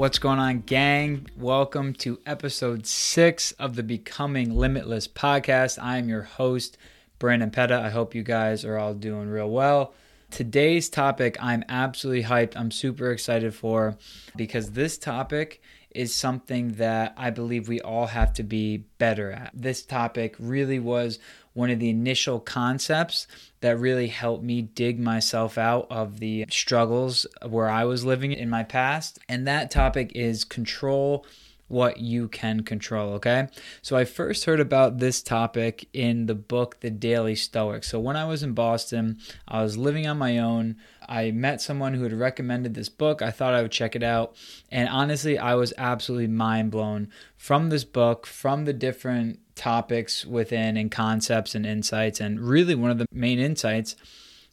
What's going on, gang? Welcome to episode six of the Becoming Limitless podcast. I am your host, Brandon Peda. I hope you guys are all doing real well. Today's topic, I'm absolutely hyped. I'm super excited for because this topic is something that I believe we all have to be better at. This topic really was one of the initial concepts that really helped me dig myself out of the struggles where I was living in my past. And that topic is control what you can control. Okay. So I first heard about this topic in the book, The Daily Stoic. So when I was in Boston, I was living on my own. I met someone who had recommended this book. I thought I would check it out. And honestly, I was absolutely mind blown from this book, from the different topics within and concepts and insights. And really, one of the main insights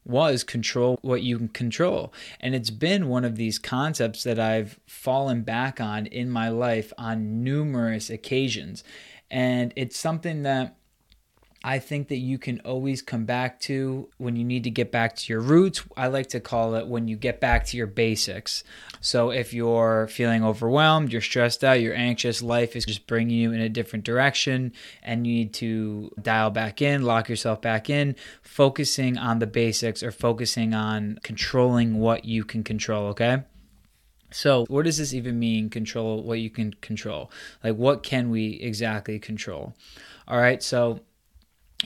was control what you can control. And it's been one of these concepts that I've fallen back on in my life on numerous occasions. And it's something that I think that you can always come back to when you need to get back to your roots. I like to call it when you get back to your basics. So if you're feeling overwhelmed, you're stressed out, you're anxious, life is just bringing you in a different direction and you need to dial back in, lock yourself back in, focusing on the basics or focusing on controlling what you can control, okay? So, what does this even mean? Control what you can control. Like, what can we exactly control? All right. So,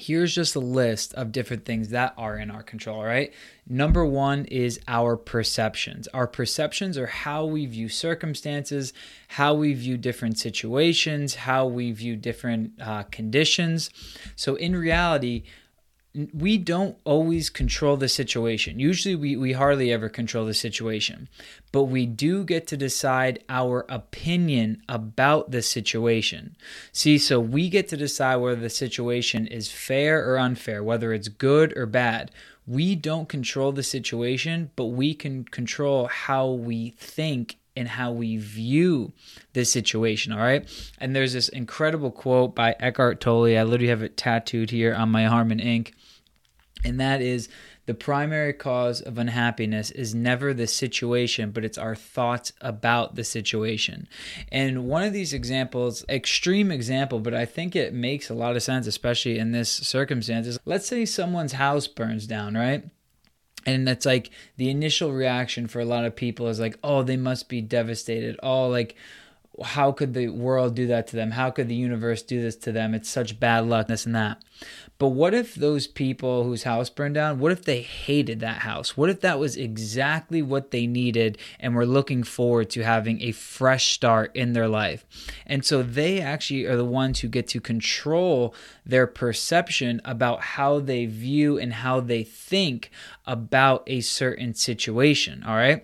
here's just a list of different things that are in our control, right? Number one is our perceptions. Our perceptions are how we view circumstances, how we view different situations, how we view different uh, conditions. So, in reality, we don't always control the situation. Usually, we, we hardly ever control the situation, but we do get to decide our opinion about the situation. See, so we get to decide whether the situation is fair or unfair, whether it's good or bad. We don't control the situation, but we can control how we think and how we view this situation. All right. And there's this incredible quote by Eckhart Tolle. I literally have it tattooed here on my arm in ink and that is the primary cause of unhappiness is never the situation, but it's our thoughts about the situation. And one of these examples, extreme example, but I think it makes a lot of sense, especially in this circumstances. Let's say someone's house burns down, right? and that's like the initial reaction for a lot of people is like oh they must be devastated oh like how could the world do that to them how could the universe do this to them it's such bad luck this and that but what if those people whose house burned down, what if they hated that house? What if that was exactly what they needed and were looking forward to having a fresh start in their life? And so they actually are the ones who get to control their perception about how they view and how they think about a certain situation. All right.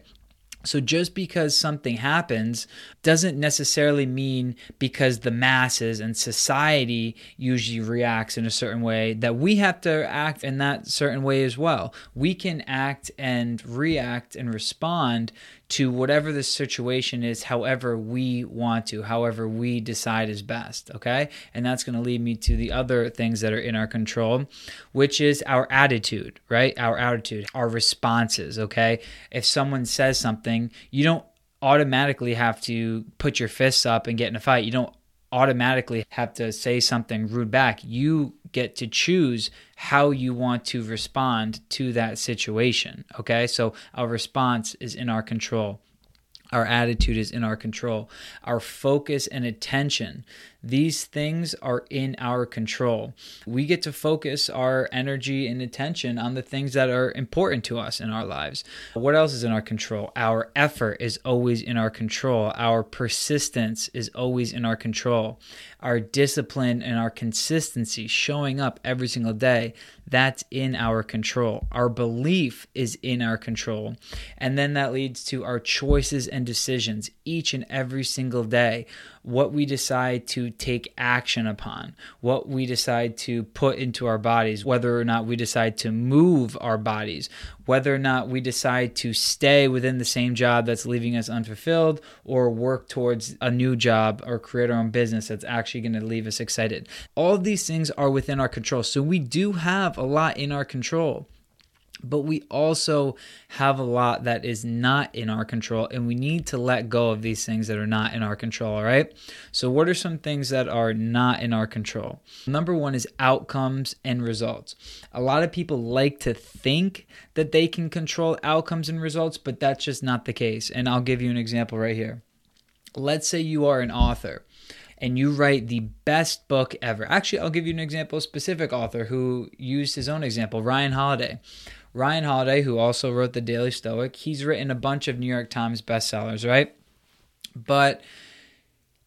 So just because something happens doesn't necessarily mean because the masses and society usually reacts in a certain way that we have to act in that certain way as well. We can act and react and respond to whatever the situation is, however we want to, however we decide is best. Okay. And that's going to lead me to the other things that are in our control, which is our attitude, right? Our attitude, our responses. Okay. If someone says something, you don't automatically have to put your fists up and get in a fight. You don't automatically have to say something rude back. You get to choose how you want to respond to that situation. Okay, so our response is in our control. Our attitude is in our control. Our focus and attention, these things are in our control. We get to focus our energy and attention on the things that are important to us in our lives. What else is in our control? Our effort is always in our control. Our persistence is always in our control. Our discipline and our consistency, showing up every single day, that's in our control. Our belief is in our control. And then that leads to our choices and decisions each and every single day what we decide to take action upon, what we decide to put into our bodies, whether or not we decide to move our bodies, whether or not we decide to stay within the same job that's leaving us unfulfilled or work towards a new job or create our own business that's actually going to leave us excited. All of these things are within our control. So we do have a lot in our control. But we also have a lot that is not in our control and we need to let go of these things that are not in our control all right so what are some things that are not in our control number one is outcomes and results a lot of people like to think that they can control outcomes and results but that's just not the case and i'll give you an example right here let's say you are an author and you write the best book ever. Actually, I'll give you an example, a specific author who used his own example, Ryan Holiday. Ryan Holiday, who also wrote The Daily Stoic, he's written a bunch of New York Times bestsellers, right? But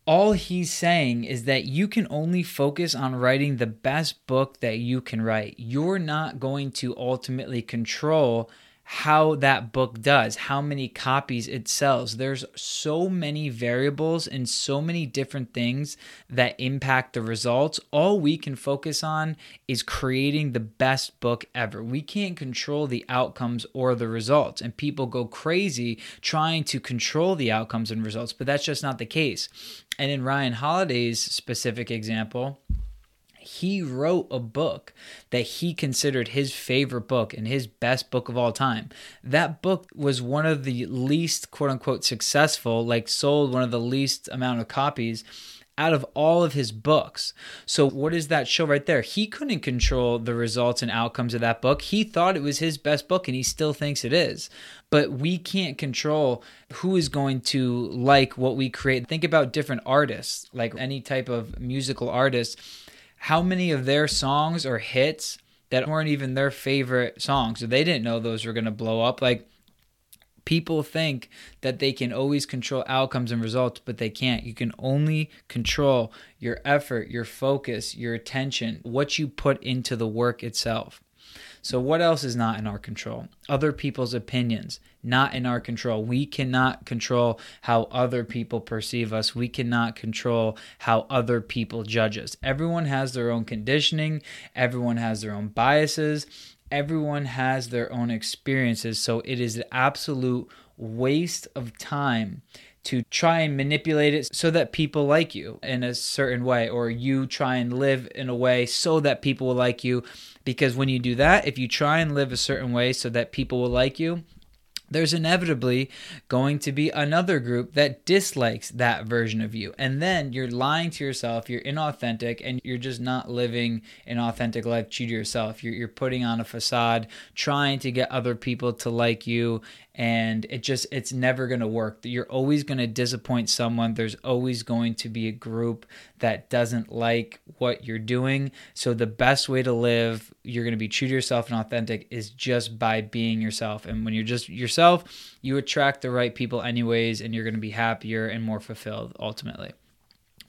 all he's saying is that you can only focus on writing the best book that you can write. You're not going to ultimately control how that book does, how many copies it sells. There's so many variables and so many different things that impact the results. All we can focus on is creating the best book ever. We can't control the outcomes or the results, and people go crazy trying to control the outcomes and results, but that's just not the case. And in Ryan Holiday's specific example, he wrote a book that he considered his favorite book and his best book of all time. That book was one of the least quote unquote successful, like sold one of the least amount of copies out of all of his books. So, what does that show right there? He couldn't control the results and outcomes of that book. He thought it was his best book and he still thinks it is. But we can't control who is going to like what we create. Think about different artists, like any type of musical artist how many of their songs or hits that weren't even their favorite songs. So they didn't know those were going to blow up. Like people think that they can always control outcomes and results, but they can't. You can only control your effort, your focus, your attention, what you put into the work itself. So, what else is not in our control? Other people's opinions, not in our control. We cannot control how other people perceive us. We cannot control how other people judge us. Everyone has their own conditioning, everyone has their own biases, everyone has their own experiences. So, it is an absolute waste of time to try and manipulate it so that people like you in a certain way, or you try and live in a way so that people will like you. Because when you do that, if you try and live a certain way so that people will like you, there's inevitably going to be another group that dislikes that version of you. And then you're lying to yourself, you're inauthentic, and you're just not living an authentic life true to yourself. You're, you're putting on a facade, trying to get other people to like you, and it just it's never going to work. You're always going to disappoint someone. There's always going to be a group that doesn't like what you're doing. So the best way to live you're going to be true to yourself and authentic is just by being yourself. And when you're just yourself you attract the right people anyways and you're going to be happier and more fulfilled ultimately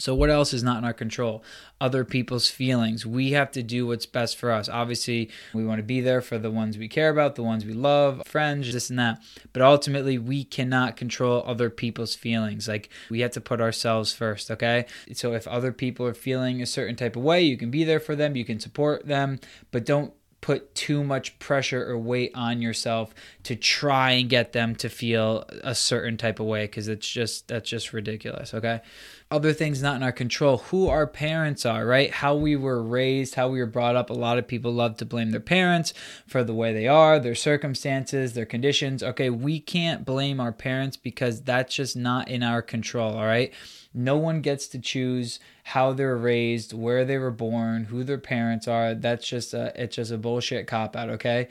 so, what else is not in our control? Other people's feelings. We have to do what's best for us. Obviously, we want to be there for the ones we care about, the ones we love, friends, this and that. But ultimately, we cannot control other people's feelings. Like, we have to put ourselves first, okay? So, if other people are feeling a certain type of way, you can be there for them, you can support them, but don't put too much pressure or weight on yourself to try and get them to feel a certain type of way because it's just that's just ridiculous okay? Other things not in our control who our parents are right? How we were raised how we were brought up. A lot of people love to blame their parents for the way they are their circumstances their conditions. Okay we can't blame our parents because that's just not in our control all right no one gets to choose how they're raised, where they were born, who their parents are. That's just a it's just a bullshit cop out, okay?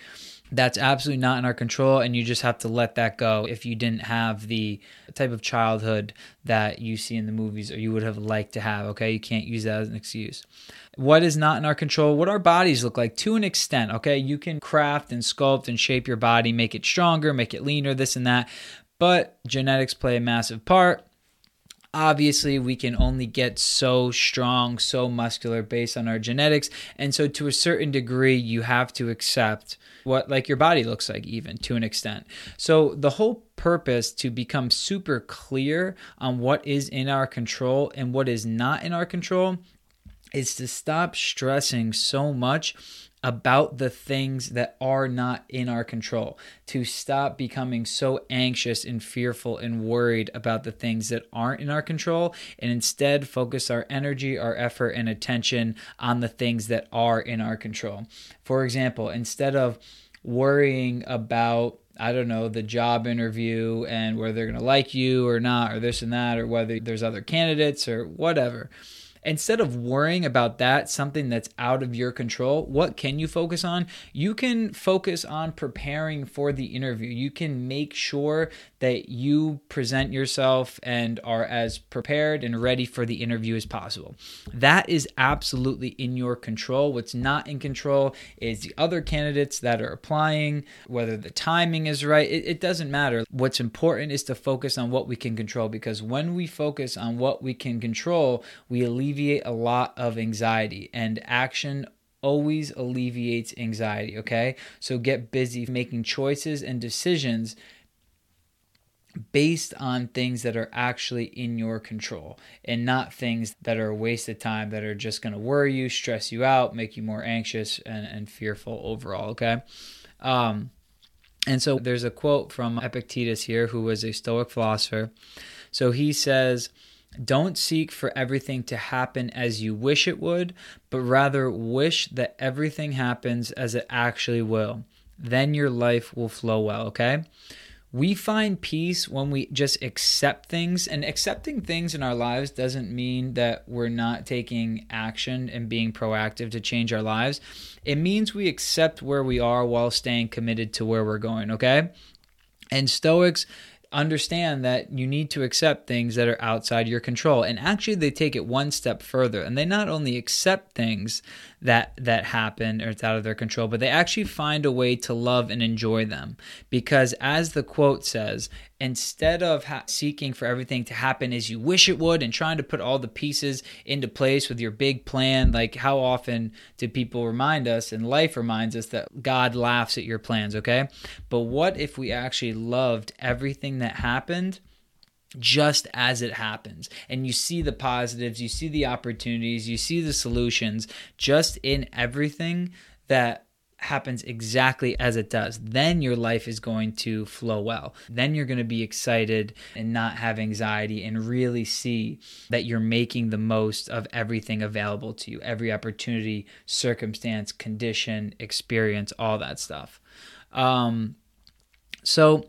That's absolutely not in our control, and you just have to let that go if you didn't have the type of childhood that you see in the movies or you would have liked to have, okay? You can't use that as an excuse. What is not in our control? What our bodies look like to an extent, okay? You can craft and sculpt and shape your body, make it stronger, make it leaner, this and that, but genetics play a massive part obviously we can only get so strong, so muscular based on our genetics. And so to a certain degree, you have to accept what like your body looks like even to an extent. So the whole purpose to become super clear on what is in our control and what is not in our control is to stop stressing so much about the things that are not in our control, to stop becoming so anxious and fearful and worried about the things that aren't in our control, and instead focus our energy, our effort, and attention on the things that are in our control. For example, instead of worrying about I don't know, the job interview and whether they're going to like you or not, or this and that, or whether there's other candidates or whatever instead of worrying about that, something that's out of your control, what can you focus on? You can focus on preparing for the interview. You can make sure that you present yourself and are as prepared and ready for the interview as possible. That is absolutely in your control. What's not in control is the other candidates that are applying, whether the timing is right. It, it doesn't matter. What's important is to focus on what we can control because when we focus on what we can control, we alleviate a lot of anxiety and action always alleviates anxiety, okay? So get busy making choices and decisions based on things that are actually in your control and not things that are a waste of time that are just going to worry you, stress you out, make you more anxious and, and fearful overall. Okay. Um, and so there's a quote from Epictetus here, who was a Stoic philosopher. So he says, Don't seek for everything to happen as you wish it would, but rather wish that everything happens as it actually will. Then your life will flow well. Okay we find peace when we just accept things and accepting things in our lives doesn't mean that we're not taking action and being proactive to change our lives it means we accept where we are while staying committed to where we're going okay and stoics understand that you need to accept things that are outside your control. And actually they take it one step further and they not only accept things that that happen or it's out of their control but they actually find a way to love and enjoy them. Because as the quote says instead of ha- seeking for everything to happen as you wish it would and trying to put all the pieces into place with your big plan like how often do people remind us and life reminds us that god laughs at your plans okay? But what if we actually loved everything that happened just as it happens. And you see the positives, you see the opportunities, you see the solutions just in everything that happens exactly as it does. Then your life is going to flow well. Then you're going to be excited and not have anxiety and really see that you're making the most of everything available to you every opportunity, circumstance, condition, experience, all that stuff. Um, so,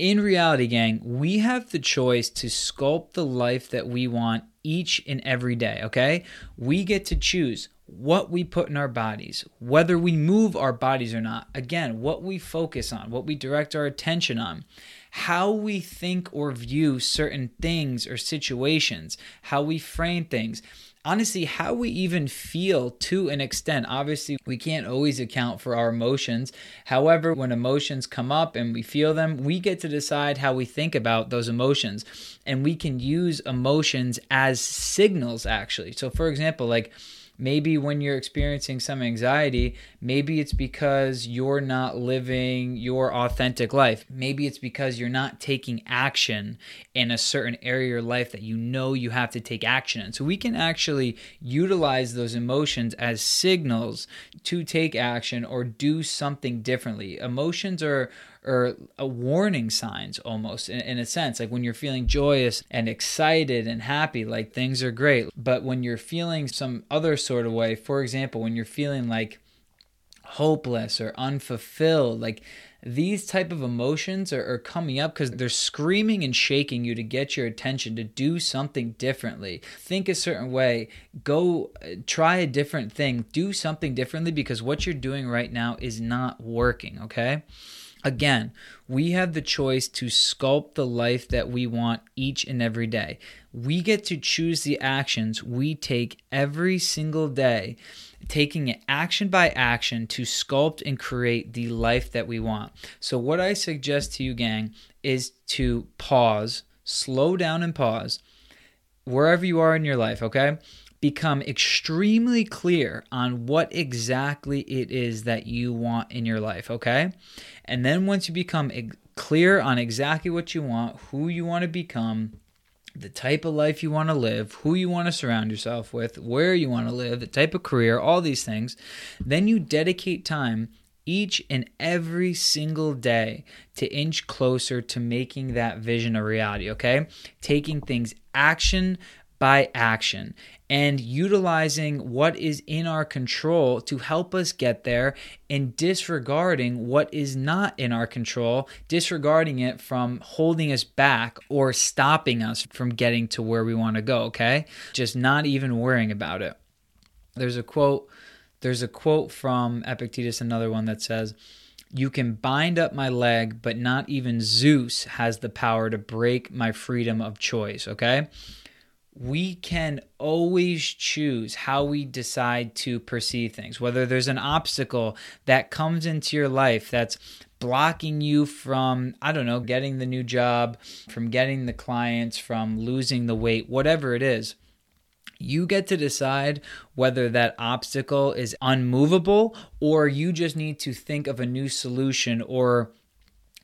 in reality, gang, we have the choice to sculpt the life that we want each and every day, okay? We get to choose what we put in our bodies, whether we move our bodies or not. Again, what we focus on, what we direct our attention on, how we think or view certain things or situations, how we frame things honestly how we even feel to an extent. Obviously, we can't always account for our emotions. However, when emotions come up and we feel them, we get to decide how we think about those emotions. And we can use emotions as signals, actually. So, for example, like, Maybe when you're experiencing some anxiety, maybe it's because you're not living your authentic life. Maybe it's because you're not taking action in a certain area of your life that you know you have to take action in. So we can actually utilize those emotions as signals to take action or do something differently. Emotions are or warning signs almost in, in, a sense. Like when you're feeling joyous and excited and happy like things are great. But when you're feeling some other sort of way for example when you're feeling like hopeless or unfulfilled like these type of emotions are, are coming up because they're screaming and shaking you to get your attention to do something differently. Think a certain way. Go uh, try a different thing. Do something differently because what you're doing right now is not working okay Again, we have the choice to sculpt the life that we want each and every day. We get to choose the actions we take every single day, taking it action by action to sculpt and create the life that we want. So, what I suggest to you, gang, is to pause, slow down and pause wherever you are in your life, okay? Become extremely clear on what exactly it is that you want in your life, okay? And then once you become clear on exactly what you want, who you want to become, the type of life you want to live, who you want to surround yourself with, where you want to live, the type of career, all these things, then you dedicate time each and every single day to inch closer to making that vision a reality, okay? Taking things action by action and utilizing what is in our control to help us get there and disregarding what is not in our control, disregarding it from holding us back or stopping us from getting to where we want to go, okay? Just not even worrying about it. There's a quote there's a quote from Epictetus another one that says you can bind up my leg, but not even Zeus has the power to break my freedom of choice, okay? We can always choose how we decide to perceive things. Whether there's an obstacle that comes into your life that's blocking you from, I don't know, getting the new job, from getting the clients, from losing the weight, whatever it is. You get to decide whether that obstacle is unmovable or you just need to think of a new solution or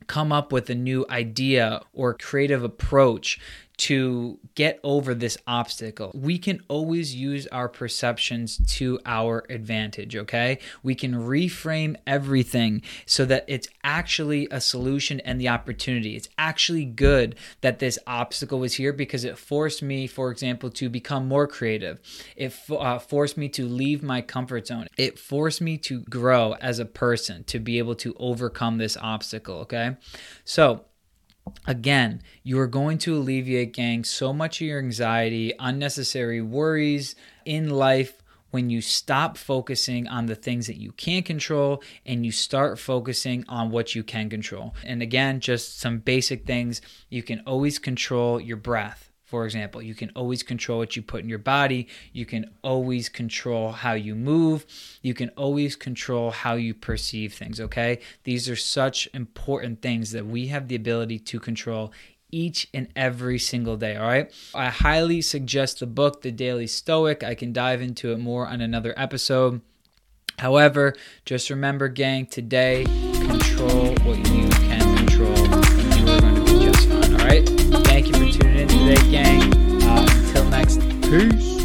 come up with a new idea or creative approach to get over this obstacle. We can always use our perceptions to our advantage, okay? We can reframe everything so that it's actually a solution and the opportunity. It's actually good that this obstacle was here because it forced me, for example, to become more creative. It uh, forced me to leave my comfort zone. It forced me to grow as a person to be able to overcome this obstacle, okay? So, Again, you are going to alleviate, gang, so much of your anxiety, unnecessary worries in life when you stop focusing on the things that you can't control and you start focusing on what you can control. And again, just some basic things you can always control your breath for example, you can always control what you put in your body. You can always control how you move. You can always control how you perceive things, okay? These are such important things that we have the ability to control each and every single day, all right? I highly suggest the book, The Daily Stoic. I can dive into it more on another episode. However, just remember, gang, today, control what you tuning in today, gang. Uh, until next, peace.